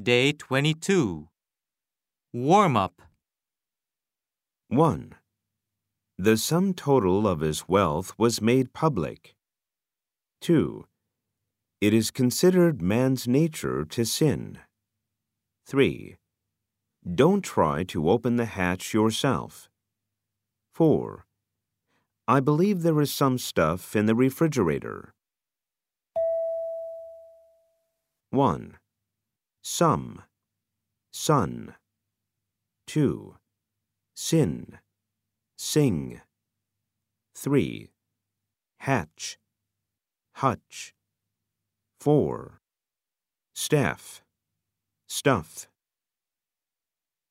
Day 22. Warm up. 1. The sum total of his wealth was made public. 2. It is considered man's nature to sin. 3. Don't try to open the hatch yourself. 4. I believe there is some stuff in the refrigerator. 1. Some. Sun. 2. Sin. Sing. 3. Hatch. Hutch. 4. Staff. Stuff.